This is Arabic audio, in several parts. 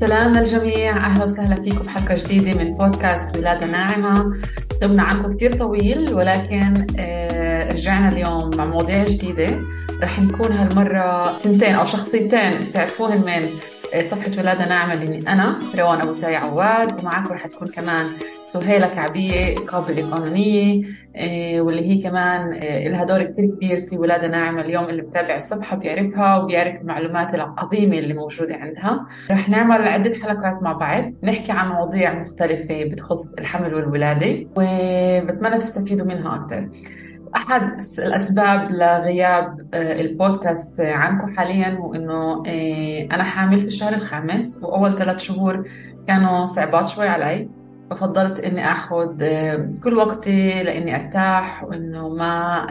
سلام للجميع. أهلا وسهلا فيكم بحلقة جديدة من بودكاست ولادة ناعمة. غبنا عنكم كتير طويل ولكن آه، رجعنا اليوم مع مواضيع جديدة. رح نكون هالمرة تنتين أو شخصيتين تعرفوهن من صفحة ولادة ناعمة اللي أنا روان أبو تاي عواد ومعاكم رح تكون كمان سهيلة كعبية قابلة قانونية آه، واللي هي كمان آه، لها دور كتير كبير في ولادة ناعمة اليوم اللي بتابع الصفحة بيعرفها وبيعرف المعلومات العظيمة اللي موجودة عندها. رح نعمل عدة حلقات مع بعض نحكي عن مواضيع مختلفة بتخص الحمل والولادة وبتمنى تستفيدوا منها أكثر أحد الأسباب لغياب آه، البودكاست عنكم حاليا هو إنه آه، أنا حامل في الشهر الخامس وأول ثلاث شهور كانوا صعبات شوي علي ففضلت إني أخذ آه، كل وقتي لإني أرتاح وإنه ما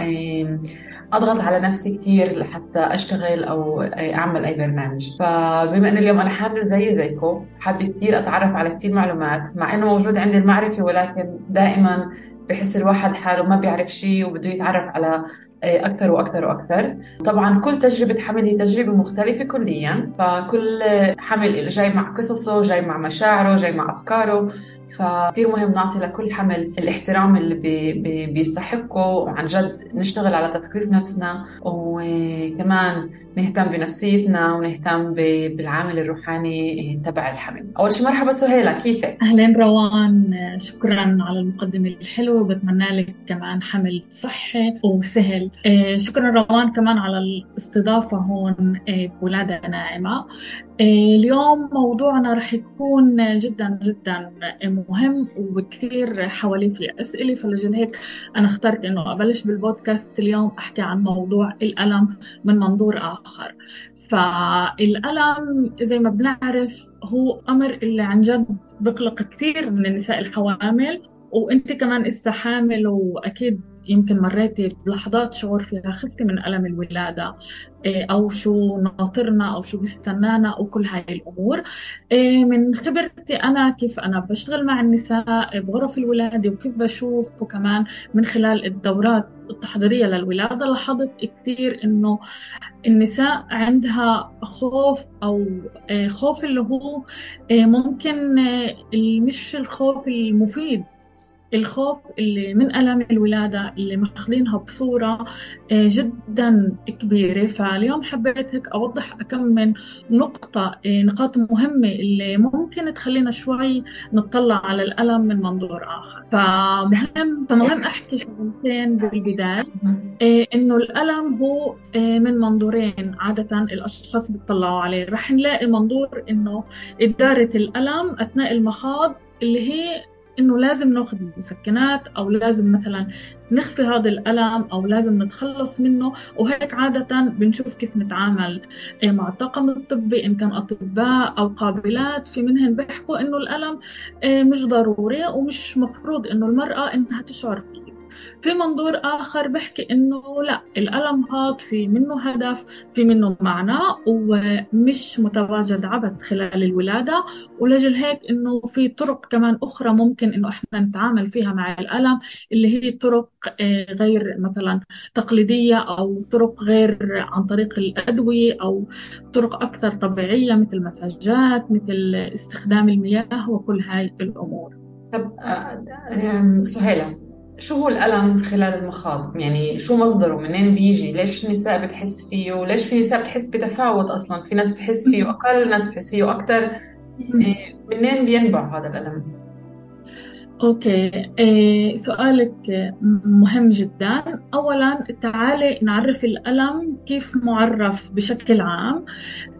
أضغط على نفسي كثير لحتى أشتغل أو أعمل أي برنامج. فبما إنه اليوم أنا حامل زي زيكم حابة كثير أتعرف على كثير معلومات مع إنه موجود عندي المعرفة ولكن دائما بحس الواحد حاله ما بيعرف شيء وبده يتعرف على آه، أكثر وأكثر وأكثر طبعا كل تجربة حمل هي تجربة مختلفة كليا فكل حمل جاي مع قصصه جاي مع مشاعره جاي مع أفكاره. فكثير مهم نعطي لكل حمل الاحترام اللي بي بي بيستحقه. وعن جد نشتغل على تثقيف نفسنا وكمان نهتم بنفسيتنا ونهتم بالعامل الروحاني تبع الحمل. أول شيء مرحبا سهيلة كيفك؟ أهلا روان شكرا على المقدمة الحلوة. وبتمنى لك كمان حمل صحي وسهل. آه، شكرا روان كمان على الاستضافة هون آه، بولادة ناعمة. آه، اليوم موضوعنا رح يكون جدا جدا مهم وكثير حواليه في أسئلة فلجل هيك أنا اخترت إنه أبلش بالبودكاست اليوم أحكي عن موضوع الألم من منظور آخر. فالألم زي ما بنعرف هو أمر اللي عن جد بقلق كثير من النساء الحوامل وإنت كمان اسا حامل وأكيد يمكن مريتي بلحظات شعور فيها خفتي من ألم الولادة إيه، أو شو ناطرنا أو شو بيستنانا وكل هاي الأمور. إيه، من خبرتي أنا كيف أنا بشتغل مع النساء بغرف الولادة وكيف بشوف وكمان من خلال الدورات التحضيرية للولادة. لاحظت كثير إنه النساء عندها خوف أو إيه، خوف اللي هو ممكن مش الخوف المفيد. الخوف اللي من ألم الولادة اللي ماخذينها بصورة آه، جدا كبيرة. فاليوم حبيت هيك أوضح أكم من نقطة آه، نقاط مهمة اللي ممكن تخلينا شوي نطلع على الألم من منظور آخر. فمهم فمهم أحكي شغلتين بالبداية. آه، إنه الألم هو من منظورين عادة الأشخاص بيطلعوا عليه. رح نلاقي منظور إنه إدارة الألم أثناء المخاض اللي هي إنه لازم ناخذ مسكنات أو لازم مثلا نخفي هذا الألم أو لازم نتخلص منه. وهيك عادة بنشوف كيف نتعامل مع الطاقم الطبي إن كان أطباء أو قابلات. في منهن بيحكوا إنه الألم إيه، مش ضروري ومش مفروض إنه المرأة إنها تشعر فيه. في منظور آخر بحكي إنه لا الألم هذا في منه هدف في منه معنى ومش متواجد عبث خلال الولادة. ولجل هيك إنه في طرق كمان أخرى ممكن إنه إحنا نتعامل فيها مع الألم اللي هي طرق آه، غير مثلا تقليدية أو طرق غير عن طريق الأدوية أو طرق أكثر طبيعية مثل مساجات مثل استخدام المياه وكل هاي الأمور. طب آه، سهيلة. شو هو الألم خلال المخاض؟ يعني شو مصدره؟ منين بيجي؟ ليش النساء بتحس فيه؟ ليش في نساء بتحس بتفاوت أصلا؟ في ناس بتحس فيه أقل، ناس بتحس فيه أكثر. إيه، منين بينبع هذا الألم؟ أوكي إيه سؤالك مهم جدا اولا تعالي نعرف الألم كيف معرف بشكل عام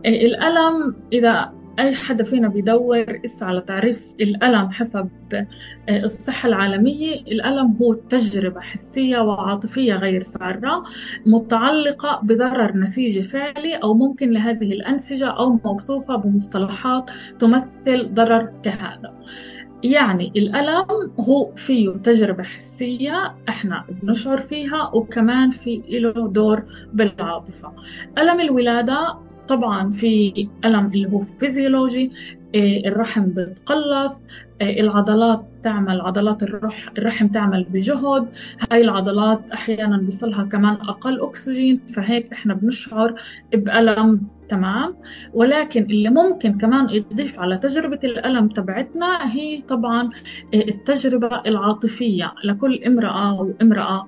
إيه الألم إذا أي حدا فينا بيدور إسا على تعريف الألم حسب آه، الصحة العالمية. الألم هو تجربة حسية وعاطفية غير سارة متعلقة بضرر نسيجي فعلي أو ممكن لهذه الأنسجة أو موصوفة بمصطلحات تمثل ضرر كهذا. يعني الألم هو فيه تجربة حسية إحنا بنشعر فيها وكمان في له دور بالعاطفة. ألم الولادة طبعا في ألم اللي هو فيزيولوجي آه، الرحم بتقلص آه، العضلات تعمل عضلات الرح الرحم تعمل بجهد هاي العضلات أحيانا بيصلها كمان أقل أكسجين فهيك إحنا بنشعر بألم تمام؟ ولكن اللي ممكن كمان يضيف على تجربة الألم تبعتنا هي طبعا آه، التجربة العاطفية لكل امرأة وامرأة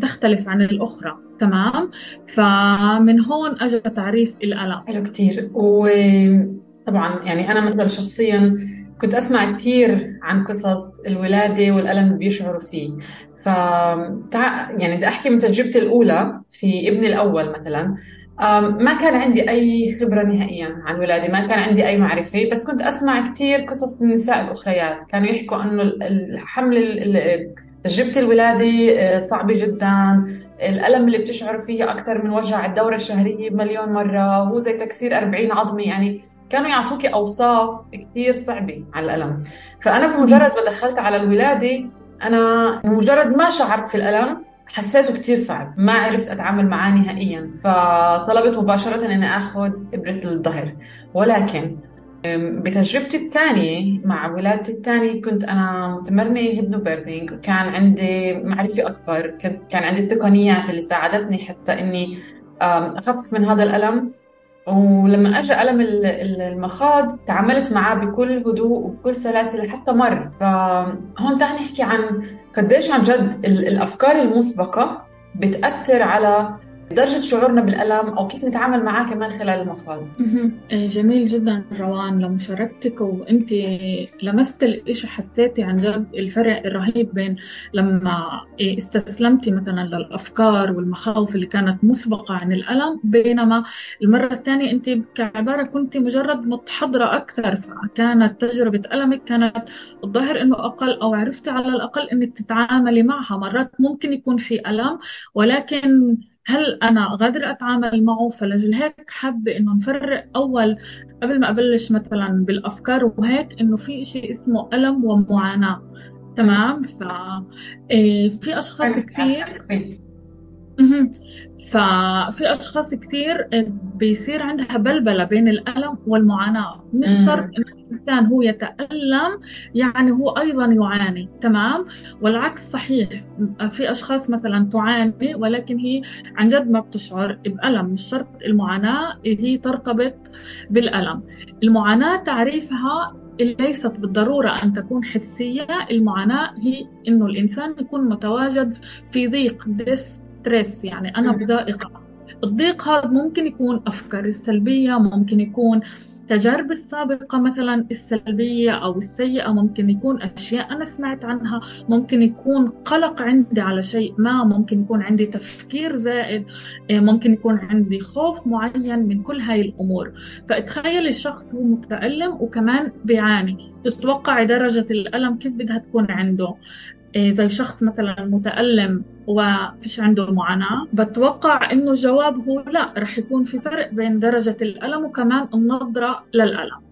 تختلف عن الأخرى تمام؟ فمن هون أجى تعريف الألم. حلو كتير. و طبعا يعني أنا مثلا شخصيا كنت أسمع كثير عن قصص الولادة والألم اللي بيشعروا فيه. ف يعني بدي أحكي من تجربتي الأولى في ابني الأول مثلا. ما كان عندي أي خبرة نهائيا عن الولادة ما كان عندي أي معرفة بس كنت أسمع كثير قصص النساء الأخريات. كانوا يحكوا أنه الحمل تجربة الولادة آه، صعبة جدا. الألم اللي بتشعر فيه أكثر من وجع الدورة الشهرية مليون مرة. هو زي تكسير 40 عظمة يعني كانوا يعطوكي أوصاف كثير صعبة على الألم. فأنا بمجرد ما دخلت على الولادة أنا بمجرد ما شعرت في الألم حسيته كثير صعب. ما عرفت أتعامل معاه نهائيا. فطلبت مباشرة أني أخذ إبرة الظهر. ولكن بتجربتي الثانية مع ولادتي الثانية كنت أنا متمرنة هيبنوبيردينج وكان عندي معرفة أكبر كان عندي التقنيات اللي ساعدتني حتى إني أخفف من هذا الألم. ولما أجى ألم المخاض تعاملت معاه بكل هدوء وبكل سلاسه لحتى مر. فهون تعال نحكي عن قديش عن جد الأفكار المسبقة بتأثر على درجة شعورنا بالألم أو كيف نتعامل معاه كمان خلال المخاض إيه، جميل جدا روان. لمشاركتك وأنت لمست الإشي حسيتي عن جد الفرق الرهيب بين لما إيه، استسلمتي مثلا للأفكار والمخاوف اللي كانت مسبقة عن الألم بينما المرة الثانية أنت كعبارة كنت مجرد متحضرة أكثر فكانت تجربة ألمك كانت الظاهر أنه أقل أو عرفتي على الأقل أنك تتعاملي معها. مرات ممكن يكون في ألم ولكن هل أنا قادرة أتعامل معه؟ فلجل هيك حابة إنه نفرق. أول قبل ما أبلش مثلا بالأفكار وهيك إنه في شيء اسمه ألم ومعاناة. تمام؟ ففي آه، أشخاص كثير ففي أشخاص كثير آه، بيصير عندها بلبلة بين الألم والمعاناة. مش شرط إن الإنسان هو يتألم يعني هو أيضا يعاني تمام؟ والعكس صحيح. في أشخاص مثلا تعاني ولكن هي عن جد ما بتشعر بألم. مش شرط المعاناة هي ترتبط بالألم. المعاناة تعريفها ليست بالضرورة أن تكون حسية. المعاناة هي إنه الإنسان يكون متواجد في ضيق ديستريس يعني أنا بضائقة الضيق هذا ممكن يكون أفكار السلبية ممكن يكون تجارب السابقة مثلا السلبية أو السيئة ممكن يكون أشياء أنا سمعت عنها ممكن يكون قلق عندي على شيء ما ممكن يكون عندي تفكير زائد آه، ممكن يكون عندي خوف معين من كل هاي الأمور. فتخيل الشخص هو متألم وكمان بيعاني تتوقع درجة الألم كيف بدها تكون عنده. إيه، زي شخص مثلا متألم وفيش عنده معاناة بتوقع إنه الجواب هو لا رح يكون في فرق بين درجة الألم وكمان النظرة للألم.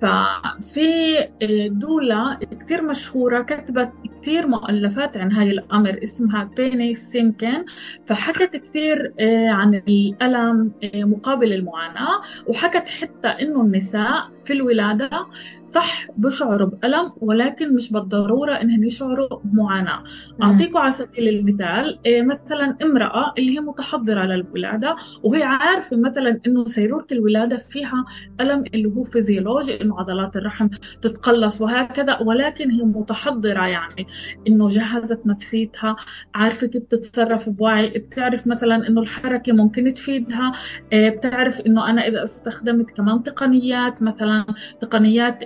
ففي آه، دولة كتير مشهورة كتبت كتير مؤلفات عن هاي الأمر اسمها بيني سيمكن فحكت كتير آه، عن الألم آه، مقابل المعاناة وحكت حتى إنه النساء في الولادة صح بشعروا بألم ولكن مش بالضرورة إنهم يشعروا بمعاناة. أعطيكم على سبيل المثال مثلا امرأة اللي هي متحضرة للولادة وهي عارفة مثلا إنه سيرورة الولادة فيها ألم اللي هو فيزيولوجي إنه عضلات الرحم تتقلص وهكذا ولكن هي متحضرة يعني. إنه جهزت نفسيتها عارفة كيف تتصرف بوعي بتعرف مثلا إنه الحركة ممكن تفيدها آه، بتعرف إنه أنا إذا استخدمت كمان تقنيات مثلا تقنيات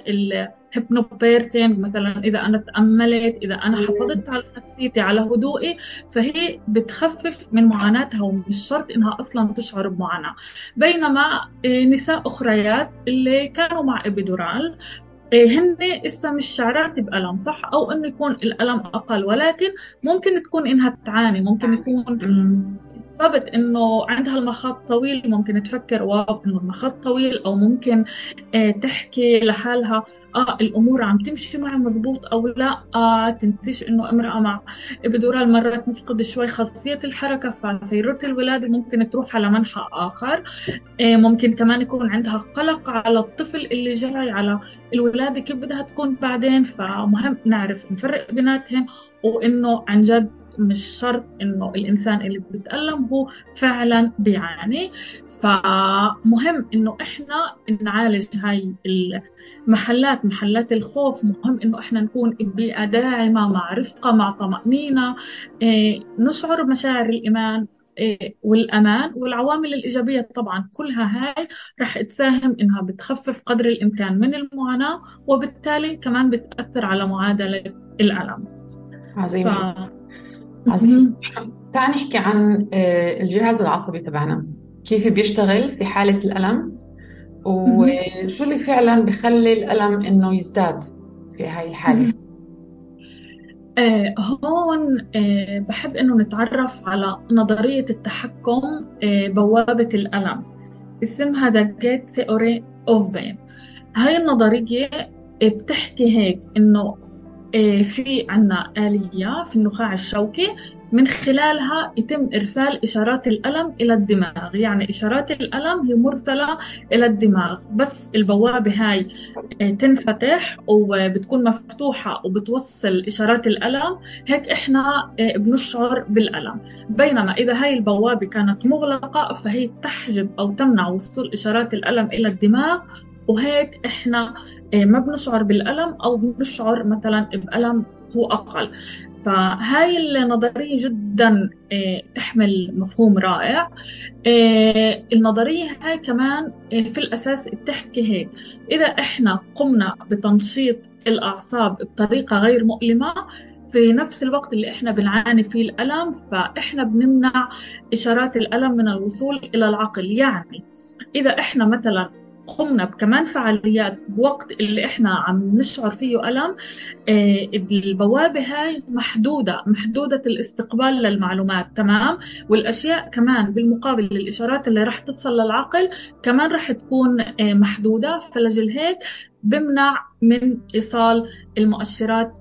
hypnobirthing مثلا إذا أنا تأملت إذا أنا حافظت على نفسيتي على هدوئي فهي بتخفف من معاناتها ومش شرط إنها أصلا تشعر بمعاناة. بينما آه، نساء أخريات اللي كانوا مع إبيدورال هن إسا مش شعرات بألم صح؟ أو إنه يكون الألم أقل. ولكن ممكن تكون إنها تعاني ممكن يكون بالضبط إنه عندها المخاط طويل ممكن تفكر واو إنه المخاط طويل أو ممكن آه، تحكي لحالها. آه الأمور عم تمشي معها مزبوط أو لا آه تنسيش إنه امرأة مع إبدورال مرات نفقد شوي خاصية الحركة فسيرة الولادة ممكن تروح على منحى آخر. آه ممكن كمان يكون عندها قلق على الطفل اللي جاي على الولادة كيف بدها تكون بعدين فمهم نعرف نفرق بيناتهم وإنه عن جد مش شرط إنه الإنسان اللي بيتألم هو فعلا بيعاني. فمهم إنه إحنا نعالج هاي المحلات محلات الخوف. مهم إنه إحنا نكون ببيئة داعمة مع رفقة مع طمأنينة. إيه، نشعر بمشاعر الإيمان إيه، والأمان والعوامل الإيجابية طبعا. كلها هاي رح تساهم إنها بتخفف قدر الإمكان من المعاناة وبالتالي كمان بتأثر على معادلة الألم. عظيم ف... عظيم تعال نحكي عن آه، الجهاز العصبي تبعنا. كيف بيشتغل في حالة الألم؟ وشو اللي فعلا بخلي الألم إنه يزداد في هاي الحالة؟ آه هون آه بحب إنه نتعرف على نظرية التحكم آه بوابة الألم. اسمها The Gate Theory of Pain. هاي النظرية بتحكي هيك إنه آه، في عنا آلية في النخاع الشوكي. من خلالها يتم إرسال إشارات الألم إلى الدماغ. يعني إشارات الألم هي مرسلة إلى الدماغ. بس البوابة هاي آه، تنفتح وبتكون مفتوحة وبتوصل إشارات الألم. هيك إحنا آه، بنشعر بالألم. بينما إذا هاي البوابة كانت مغلقة فهي تحجب أو تمنع وصول إشارات الألم إلى الدماغ. وهيك إحنا آه، ما بنشعر بالألم أو بنشعر مثلا بألم هو أقل. فهاي النظرية جدا آه، تحمل مفهوم رائع. آه، النظرية هاي كمان في الأساس بتحكي هيك. إذا إحنا قمنا بتنشيط الأعصاب بطريقة غير مؤلمة في نفس الوقت اللي إحنا بنعاني فيه الألم فإحنا بنمنع إشارات الألم من الوصول إلى العقل. يعني إذا إحنا مثلا قمنا بكمان فعاليات بوقت اللي إحنا عم نشعر فيه ألم آه، البوابة هاي محدودة محدودة الاستقبال للمعلومات تمام؟ والأشياء كمان بالمقابل للإشارات اللي راح تصل للعقل كمان راح تكون آه، محدودة. فلجل هيك بمنع من إيصال المؤشرات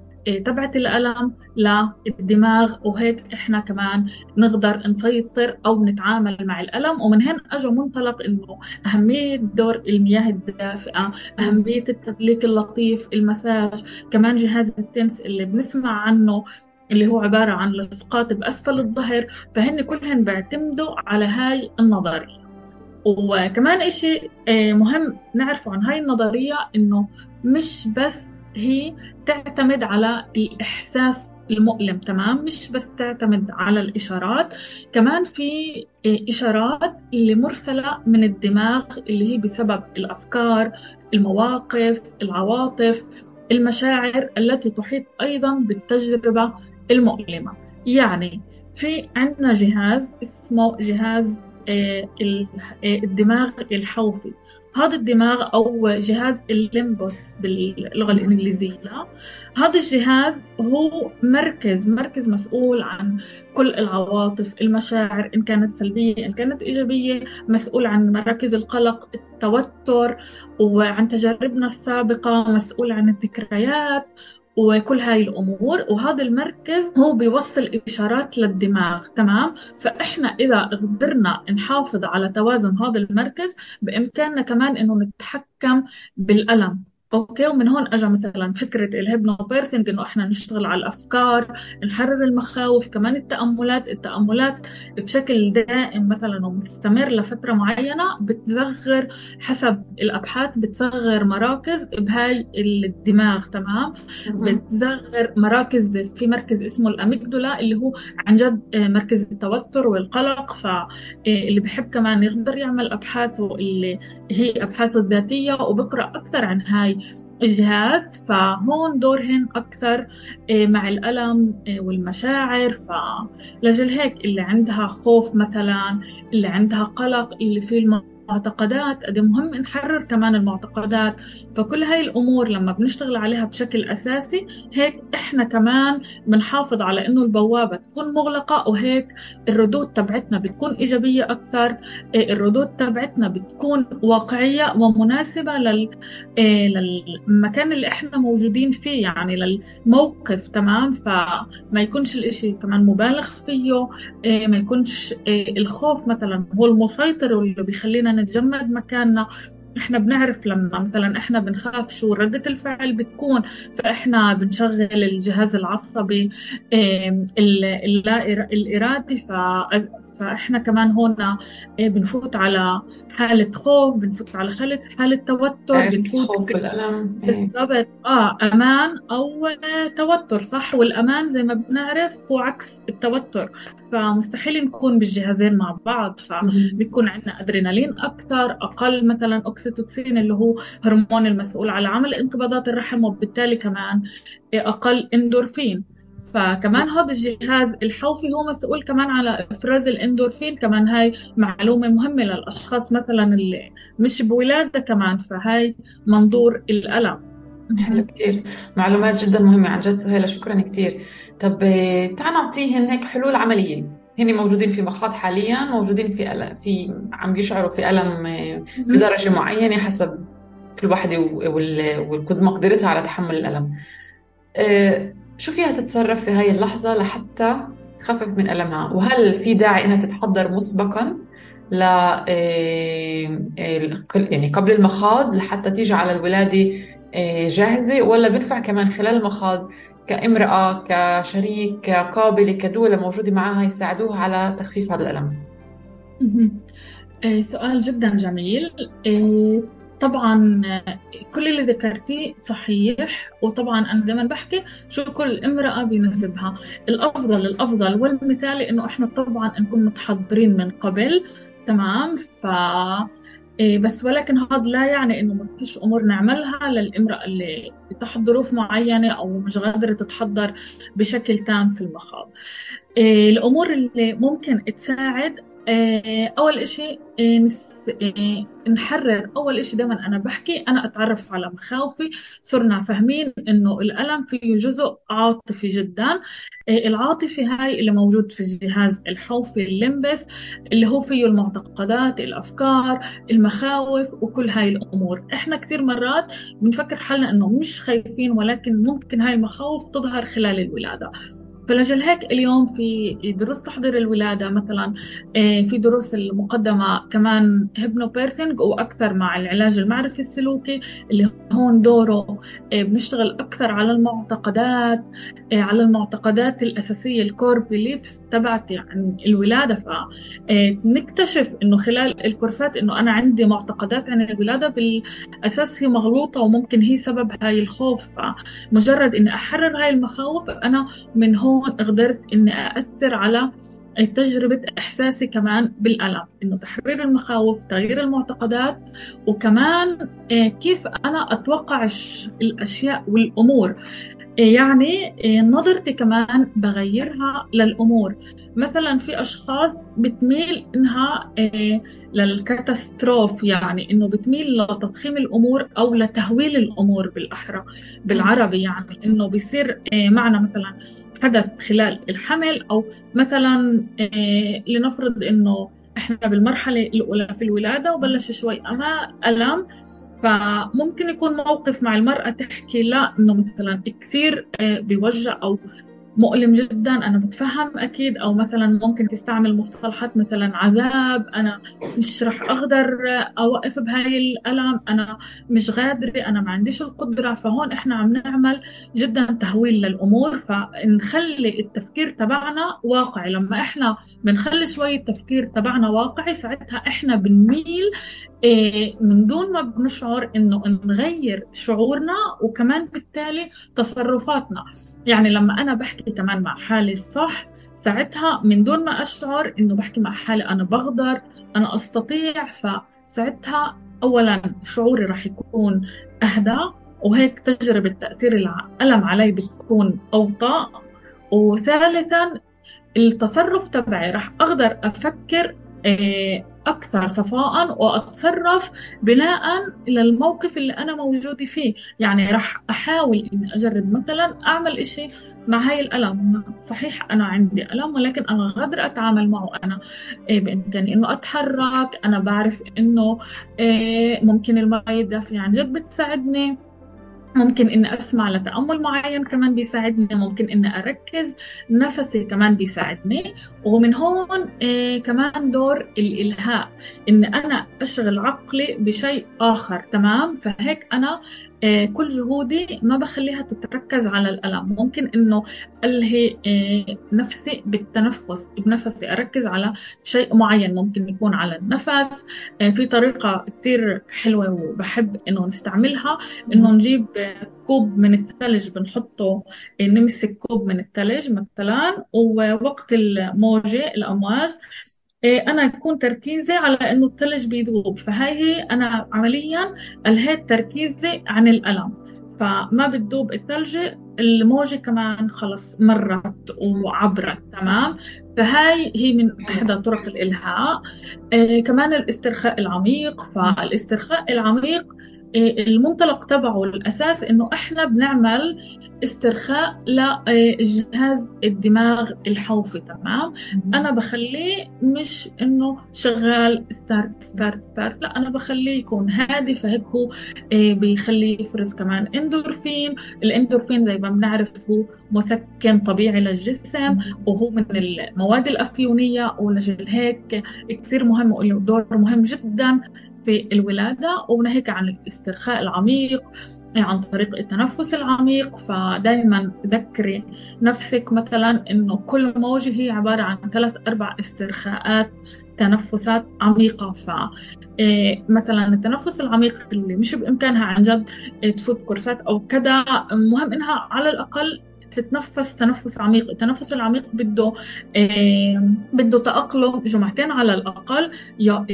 تبعت الألم للدماغ وهيك إحنا كمان نقدر نسيطر أو نتعامل مع الألم. ومن هنا أجى منطلق إنه أهمية دور المياه الدافئة أهمية التدليك اللطيف المساج كمان جهاز التنس اللي بنسمع عنه اللي هو عبارة عن لصقات بأسفل الظهر. فهن كلهن بيعتمدوا على هاي النظرية. وكمان إشي إيه، مهم نعرفه عن هاي النظرية إنه مش بس هي تعتمد على الإحساس المؤلم تمام؟ مش بس تعتمد على الإشارات كمان في إشارات اللي مرسلة من الدماغ اللي هي بسبب الأفكار المواقف العواطف المشاعر التي تحيط أيضا بالتجربة المؤلمة. يعني في عندنا جهاز اسمه جهاز آه، آه، الدماغ الحوفي. هذا الدماغ أو جهاز الليمبوس باللغة الإنجليزية. هذا الجهاز هو مركز مركز مسؤول عن كل العواطف المشاعر إن كانت سلبية إن كانت إيجابية مسؤول عن مراكز القلق التوتر وعن تجاربنا السابقة مسؤول عن الذكريات وكل هاي الأمور وهذا المركز هو بيوصل إشارات للدماغ تمام؟ فإحنا إذا قدرنا نحافظ على توازن هذا المركز بإمكاننا كمان إنه نتحكم بالألم. okay ومن هون اجى مثلا فكرة ال hypnobirthing إنه إحنا نشتغل على الأفكار نحرر المخاوف كمان التأملات. التأملات بشكل دائم مثلا ومستمر لفترة معينة بتصغر حسب الأبحاث بتصغر مراكز بهاي الدماغ تمام؟ بتصغر مراكز في مركز اسمه الأميجدولا اللي هو عن جد آه، مركز التوتر والقلق. فاللي آه، بحب كمان يقدر يعمل أبحاث واللي هي ابحاث الذاتية وبقرأ أكثر عن هاي الجهاز فهون دورهن أكثر آه، مع الألم آه، والمشاعر. فلجل هيك اللي عندها خوف مثلا اللي عندها قلق اللي في المعتقدات قد مهم نحرر كمان المعتقدات. فكل هاي الأمور لما بنشتغل عليها بشكل أساسي هيك إحنا كمان بنحافظ على إنه البوابة تكون مغلقة وهيك الردود تبعتنا بتكون إيجابية أكثر. إيه، الردود تبعتنا بتكون واقعية ومناسبة لل... إيه، للمكان اللي إحنا موجودين فيه. يعني للموقف تمام؟ فما يكونش الإشي كمان مبالغ فيه. إيه، ما يكونش الخوف مثلا هو المسيطر واللي بيخلينا نتجمد مكاننا. إحنا بنعرف لما مثلا إحنا بنخاف شو ردة الفعل بتكون فإحنا بنشغل الجهاز العصبي الإرادي فإحنا كمان هون إيه، بنفوت على حالة خوف بنفوت على حالة حالة توتر إيه، بنفوت خوف والألم إيه. بالضبط. آه أمان أو توتر صح والأمان زي ما بنعرف هو عكس التوتر. فمستحيل نكون بالجهازين مع بعض فبيكون عندنا أدرينالين أكثر أقل مثلا اوكسيتوسين اللي هو هرمون المسؤول على عمل انقباضات الرحم وبالتالي كمان أقل إندورفين. فكمان هذا الجهاز الحوفي هو مسؤول كمان على إفراز الإندورفين كمان هاي معلومة مهمة للأشخاص مثلا اللي مش بولادة كمان فهاي منظور الألم. حلو كتير. معلومات جدا مهمة عن جد سهيلة شكرا كتير. طب آه، تعال نعطيهن هيك حلول عملية. هن موجودين في مخاض حاليا موجودين في ألم في عم بيشعروا في ألم آه، بدرجة معينة حسب كل واحدة وقد مقدرتها على تحمل الألم. آه، شو فيها تتصرف في هاي اللحظة لحتى تخفف من ألمها؟ وهل في داعي إنها تتحضر مسبقا ل يعني قبل المخاض لحتى تيجي على الولادة آه، جاهزة ولا بنفع كمان خلال المخاض كامرأة كشريك كقابلة كدولة موجودة معها يساعدوها على تخفيف هذا الألم. سؤال جدا جميل. طبعا كل اللي ذكرتيه صحيح وطبعا أنا دائما بحكي شو كل امرأة بيناسبها. الأفضل الأفضل والمثالي إنه إحنا طبعا نكون متحضرين من قبل تمام؟ ف بس ولكن هذا لا يعني إنه ما فيش أمور نعملها للإمرأة اللي تحت ظروف معينة أو مش قادرة تتحضر بشكل تام في المخاض. إيه، الأمور اللي ممكن تساعد آه، أول إشي آه،. آه، نحرر. أول إشي دائما أنا بحكي أنا أتعرف على مخاوفي. صرنا فاهمين إنه الألم فيه جزء عاطفي جدا. العاطفي هاي اللي موجود في الجهاز الحوفي ال limbic اللي هو فيه المعتقدات الأفكار المخاوف وكل هاي الأمور. إحنا كثير مرات بنفكر حالنا إنه مش خايفين ولكن ممكن هاي المخاوف تظهر خلال الولادة. فلجل هيك اليوم في دروس تحضير الولادة مثلا آه، في دروس المقدمة كمان hypnobirthing وأكثر مع العلاج المعرفي السلوكي اللي هون دوره آه، بنشتغل أكثر على المعتقدات آه، على المعتقدات الأساسية ال core beliefs تبعت يعني الولادة. فنكتشف إنه خلال الكورسات إنه أنا عندي معتقدات عن الولادة بالأساس هي مغلوطة وممكن هي سبب هاي الخوف. فمجرد إني أحرر هاي المخاوف أنا من هون هون قدرت إني أأثر على تجربة إحساسي كمان بالألم إنه تحرير المخاوف تغيير المعتقدات وكمان آه، كيف أنا أتوقع الأشياء والأمور. آه، يعني آه، نظرتي كمان بغيرها للأمور. مثلا في أشخاص بتميل إنها للكاتاستروف يعني إنه بتميل لتضخيم الأمور أو لتهويل الأمور بالأحرى بالعربي يعني إنه بيصير معنا مثلا حدث خلال الحمل أو مثلا آه، لنفرض إنه إحنا بالمرحلة الأولى في الولادة وبلش شوي أما ألم فممكن يكون موقف مع المرأة تحكي لا إنه مثلا كثير آه، بيوجع أو مؤلم جدا أنا بتفهم أكيد أو مثلا ممكن تستعمل مصطلحات مثلا عذاب أنا مش رح أقدر أوقف بهاي الألم أنا مش قادرة أنا ما عنديش القدرة فهون إحنا عم نعمل جدا تهويل للأمور فنخلي التفكير تبعنا واقعي. لما إحنا بنخلي شوي التفكير تبعنا واقعي ساعتها إحنا بنميل إيه، من دون ما بنشعر إنه نغير شعورنا وكمان بالتالي تصرفاتنا. يعني لما أنا بحكي كمان مع حالي الصح. ساعتها من دون ما أشعر إنه بحكي مع حالي أنا بقدر أنا أستطيع فساعتها اولا شعوري راح يكون أهدى وهيك تجربة تأثير الألم علي بتكون أوطى. وثالثا التصرف تبعي راح أقدر أفكر آه، أكثر صفاء وأتصرف بناء للموقف اللي أنا موجودة فيه. يعني رح أحاول إني أجرب مثلا أعمل إشي مع هاي الألم؟ صحيح أنا عندي ألم ولكن أنا قادرة أتعامل معه. أنا إيه بإمكاني إنه أتحرك. أنا بعرف إنه إيه ممكن المية الدافية عن جد بتساعدني. ممكن إني أسمع لتأمل معين كمان بيساعدني. ممكن إني أركز نفسي كمان بيساعدني. ومن هون آه كمان دور الإلهاء. ان أنا أشغل عقلي بشيء آخر تمام؟ فهيك أنا كل جهودي ما بخليها تتركز على الألم. ممكن إنه ألهي آه نفسي بالتنفس بنفسي. أركز على شيء معين ممكن يكون على النفس. آه، في طريقة كثير حلوة وبحب إنه نستعملها إنه نجيب كوب من الثلج بنحطه نمسك كوب من الثلج مثلا ووقت الموجة الأمواج إيه، أنا يكون تركيزي على إنه الثلج بيذوب. فهاي هي أنا عمليا ألهيت تركيزي عن الألم. فما بتذوب الثلجة الموجة كمان خلص مرت وعبرت تمام؟ فهاي هي من إحدى طرق الإلهاء. إيه كمان الاسترخاء العميق. فالاسترخاء العميق المنطلق تبعه الأساس إنه إحنا بنعمل استرخاء لجهاز الدماغ الحوفي تمام؟ أنا بخليه مش إنه شغال start start start لا أنا بخليه يكون هادي فهيك هو إيه، بيخليه يفرز كمان اندورفين الاندورفين زي ما بنعرف هو مسكن طبيعي للجسم وهو من المواد الأفيونية ولجل هيك كثير مهم وله دور مهم جدا في الولادة وناهيك عن الاسترخاء العميق عن طريق التنفس العميق. فدائما ذكري نفسك مثلا إنه كل موجة هي عبارة عن ثلاث أربع استرخاءات تنفسات عميقة. ف إيه، مثلا التنفس العميق اللي مش بإمكانها عن جد تفوت كورسات أو كذا مهم إنها على الأقل تتنفس تنفس عميق التنفس العميق بده بده تأقلم جمعتين على الأقل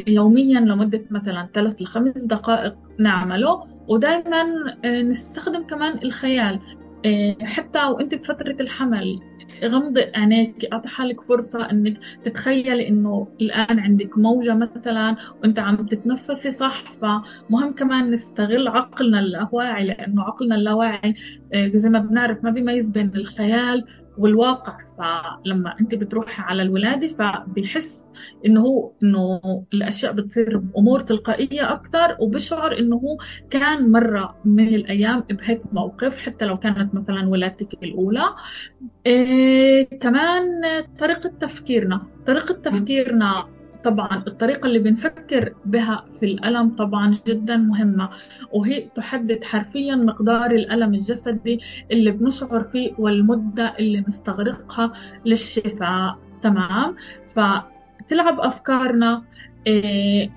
يوميا لمدة مثلا ثلاث لخمس دقائق نعمله. ودائما آه نستخدم كمان الخيال. آه حتى وإنت بفترة الحمل غمضي عينيك اعطي حالك فرصة إنك تتخيلي إنه الآن عندك موجة مثلا وأنت عم تتنفسي صح فمهم كمان نستغل عقلنا اللاواعي لأنه عقلنا اللاواعي آه، زي ما بنعرف ما بيميز بين الخيال والواقع فلما أنت بتروحي على الولادة فبيحس إنه هو إنه الأشياء بتصير بأمور تلقائية أكثر وبشعر إنه هو كان مرة من الأيام بهيك موقف حتى لو كانت مثلا ولادتك الأولى. إيه كمان طريقة تفكيرنا طريقة تفكيرنا طبعا الطريقة اللي بنفكر بها في الألم طبعا جدا مهمة وهي تحدد حرفيا مقدار الألم الجسدي اللي بنشعر فيه والمدة اللي نستغرقها للشفاء. تمام؟ فتلعب أفكارنا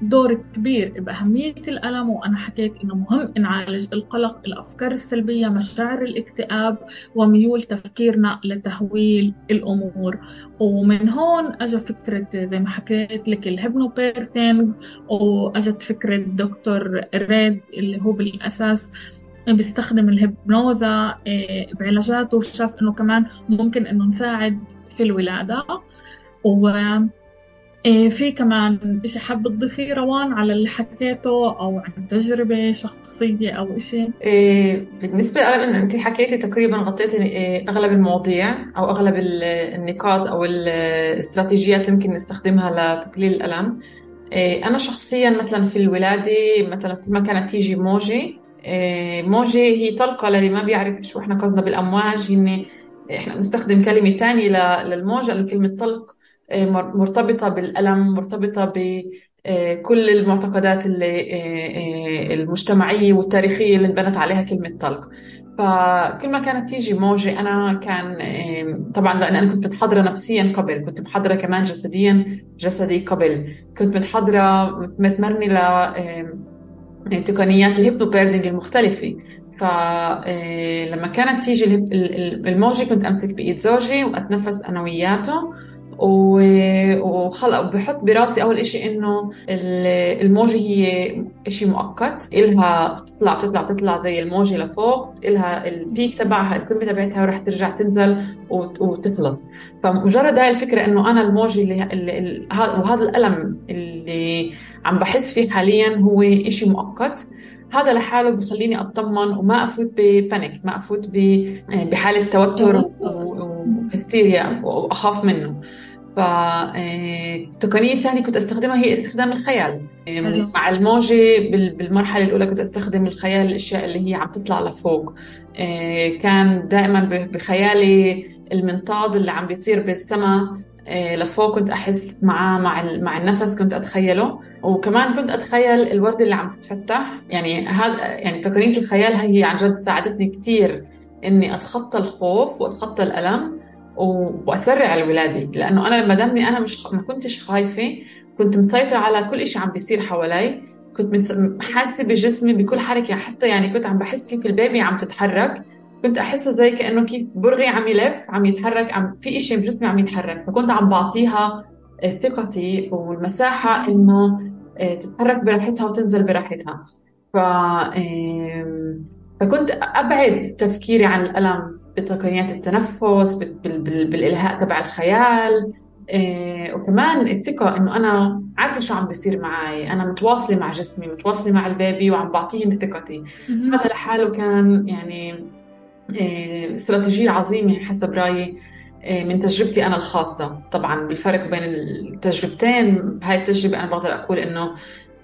دور كبير بأهمية الألم وأنا حكيت إنه مهم نعالج القلق الأفكار السلبية مشاعر الاكتئاب وميول تفكيرنا لتهويل الأمور. ومن هون أجا فكرة زي ما حكيت لك ال hypnobirthing وأجت فكرة دكتور ريد اللي هو بالأساس بيستخدم ال hypnosis إيه، بعلاجاته وشاف إنه كمان ممكن إنه نساعد في الولادة. و إيه في كمان إشي حابة تضيفيه روان على اللي حكيته أو عن تجربة شخصية أو إشي؟ إيه بالنسبة لأغلب أنت حكيتي تقريبا غطيتي إيه أغلب المواضيع أو أغلب النقاط أو الاستراتيجيات اللي ممكن نستخدمها لتقليل الألم إيه أنا شخصيا مثلا في الولادة مثلا كل ما كانت تيجي موجة إيه موجة هي طلقة للي ما بيعرف شو إحنا قصدنا بالأمواج هن إحنا بنستخدم كلمة تانية للموج لأنه كلمة طلق مرتبطة بالألم مرتبطة بكل آه، المعتقدات اللي آه، المجتمعية والتاريخية اللي انبنت عليها كلمة طلق. فكل ما كانت تيجي موجة أنا كان طبعا لأن أنا كنت متحضرة نفسيا قبل كنت محضرة كمان جسديا جسدي قبل. كنت متحضرة متمرنة ل تقنيات ال hypnobirthing المختلفة. فلما كانت تيجي الموجة كنت أمسك بإيد زوجي وأتنفس أنا وياته. وأخلق بحط براسي أول إشي إنه الموجة هي إشي مؤقت. إلها بتطلع بتطلع بتطلع زي الموجة لفوق. إلها ال peak تبعها القمه تبعتها ورح ترجع تنزل وتخلص فمجرد هاي الفكرة إنه أنا الموجة اللي, وهذا الألم اللي عم بحس فيه حاليا هو إشي مؤقت. هذا لحاله بخليني أطمن وما أفوت ب panic ما أفوت بحالة توتر وهستيريا وأخاف منه. فالتقنية الثانية كنت أستخدمها هي استخدام الخيال. مع الموجة بالمرحلة الأولى كنت أستخدم الخيال الأشياء اللي هي عم تطلع لفوق. كان دائما بخيالي المنطاد اللي عم بيطير بالسماء لفوق كنت أحس معاه مع مع النفس كنت أتخيله. وكمان كنت أتخيل الوردة اللي عم تتفتح. يعني هذا يعني تقنية الخيال هي عن جد ساعدتني كثير إني أتخطى الخوف وأتخطى الألم. وأسرع الولادة لأنه أنا لما دمي أنا مش ما كنتش خايفة كنت مسيطرة على كل شيء عم بيصير حوالي كنت حاسة بجسمي بكل حركة حتى يعني كنت عم بحس كيف البيبي عم تتحرك كنت أحسها زي كأنه كيف برغي عم يلف عم يتحرك عم في شيء بجسمي عم يتحرك فكنت عم بعطيها ثقتي والمساحة إنه آه، تتحرك براحتها وتنزل براحتها. ف فكنت أبعد تفكيري عن الألم. بتقنيات التنفس بالإلهاء تبع الخيال. إيه وكمان الثقة إنه أنا عارفة شو عم بيصير معي أنا متواصلة مع جسمي متواصلة مع البيبي وعم بعطيهم ثقتي. هذا لحاله كان يعني إيه استراتيجية عظيمة حسب رأيي إيه من تجربتي أنا الخاصة. طبعا بالفرق بين التجربتين بهاي التجربة أنا بقدر أقول إنه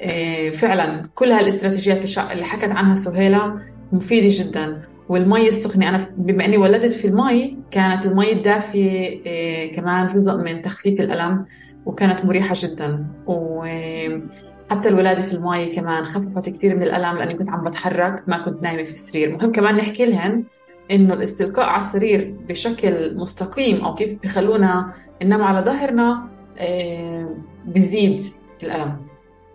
إيه فعلا كل هالاستراتيجيات اللي حكت عنها سهيلة مفيدة جدا. والمي السخنة أنا بما أني ولدت في المي كانت المي الدافية إيه، كمان جزء من تخفيف الألم وكانت مريحة جدا. وحتى الولادة في المي كمان خففت كثير من الألم لأني كنت عم بتحرك ما كنت نايمة في السرير. مهم كمان نحكي لهن إنه الاستلقاء على السرير بشكل مستقيم أو كيف بخلونا ننام على ظهرنا إيه، بزيد الألم.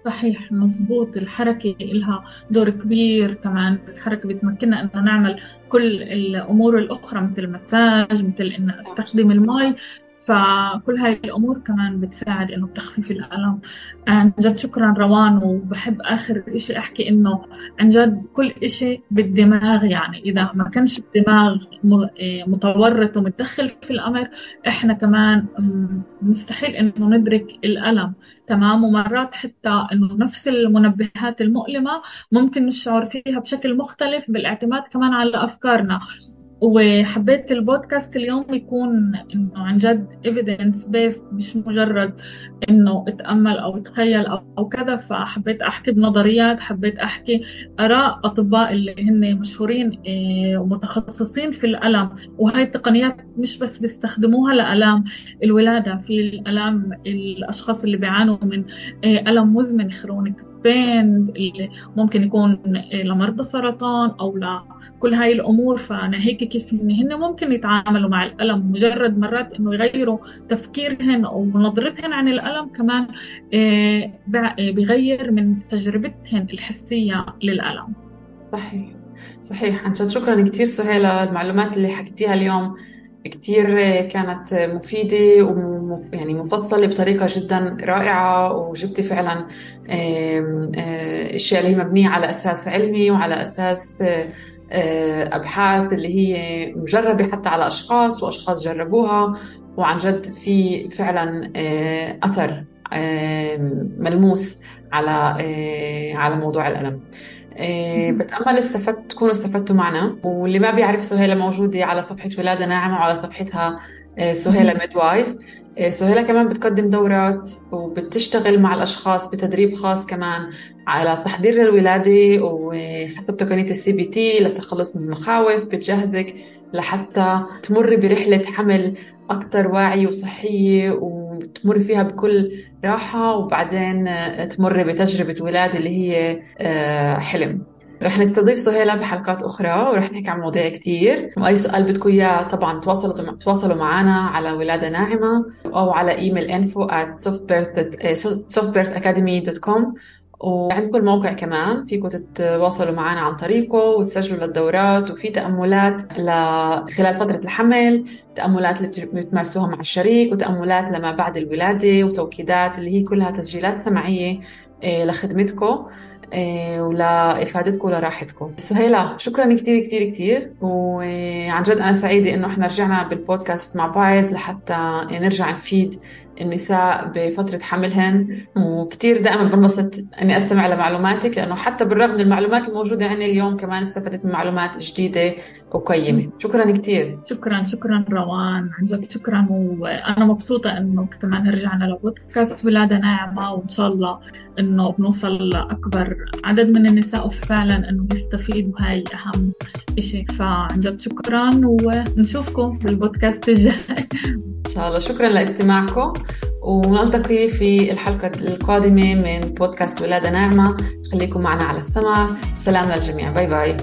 صحيح مضبوط. الحركة لها دور كبير. كمان الحركة بتمكننا إنه نعمل كل الأمور الأخرى مثل المساج مثل إن أستخدم المي. فكل هاي الأمور كمان بتساعد إنه بتخفيف الألم. عن جد شكرا روان وبحب آخر إشي أحكي إنه عن جد كل إشي بالدماغ يعني إذا ما كانش الدماغ متورط ومتدخل في الأمر إحنا كمان مستحيل إنه ندرك الألم تمام. ومرات حتى إنه نفس المنبهات المؤلمة ممكن نشعر فيها بشكل مختلف بالإعتماد كمان على أفكارنا. وحبيت البودكاست اليوم يكون إنه عن جد evidence based مش مجرد إنه اتأمل أو اتخيل أو, أو كذا. فحبيت أحكي بنظريات حبيت أحكي آراء أطباء اللي هن مشهورين إيه، ومتخصصين في الألم. وهي التقنيات مش بس بيستخدموها لألام الولادة في الألام الأشخاص اللي بيعانوا من إيه، ألم مزمن خرونيك بينز اللي ممكن يكون إيه، لمرضى سرطان أو لا. كل هاي الأمور فأنا هيك كيف ان هن ممكن يتعاملوا مع الألم. مجرد مرات إنه يغيروا تفكيرهن أو نظرتهن عن الألم كمان آه، آه، بغير من تجربتهن الحسية للألم. صحيح. صحيح. عن جد شكرا كثير سهيلة المعلومات اللي حكيتيها اليوم. كثير كانت مفيدة ويعني مفصلة بطريقة جدا رائعة وجبتي فعلا آه، أشياء اللي هي مبنية على أساس علمي وعلى أساس آه، أبحاث اللي هي مجربة حتى على أشخاص وأشخاص جربوها وعن جد في فعلا آه، أثر آه، ملموس على على موضوع الألم. بتأمل استفدت تكونوا استفدتوا معنا. واللي ما بيعرف سهيلة موجودة على صفحة ولادة ناعمة وعلى صفحتها سهيلة midwife سهيلة كمان بتقدم دورات وبتشتغل مع الأشخاص بتدريب خاص كمان على تحضير للولادة وحسب تقنية ال CBT للتخلص من المخاوف بتجهزك لحتى تمر برحلة حمل أكثر واعية وصحية وتمر فيها بكل راحة وبعدين تمر بتجربة ولادة اللي هي آه، حلم. رح نستضيف سهيلة بحلقات أخرى ورح نحكي عن مواضيع كتير. وأي سؤال بدكم إياه طبعا تواصلوا تواصلوا معنا على ولادة ناعمة أو على إيميل info at softbirthacademy.com وعندكم الموقع كمان فيكم تتواصلوا معنا عن طريقه وتسجلوا للدورات وفي تأملات خلال فترة الحمل تأملات اللي بتمارسوها مع الشريك وتأملات لما بعد الولادة وتوكيدات اللي هي كلها تسجيلات سمعية آه، لخدمتكم. آه، ولإفادتكم ولراحتكم سهيلة شكرا كتير كتير كتير. وعن جد أنا سعيدة إنه إحنا رجعنا بالبودكاست مع بعض لحتى نرجع نفيد النساء بفترة حملهن وكتير دائما بنبسط إني أستمع لمعلوماتك لأنه حتى بالرغم من المعلومات الموجودة عندي اليوم كمان استفدت من معلومات جديدة وقيمة. شكرا كتير. شكرا شكرا روان. عن جد شكرا وأنا مبسوطة إنه كمان رجعنا لبودكاست ولادة ناعمة وإن شاء الله إنه بنوصل لأكبر عدد من النساء وفعلا إنه يستفيدوا. هاي أهم شيء فعن جد شكرا ونشوفكم بالبودكاست الجاي. إن شاء الله. شكرا لاستماعكم. ونلتقي في الحلقة القادمة من بودكاست ولادة ناعمة. خليكم معنا على السمع سلام للجميع. باي باي.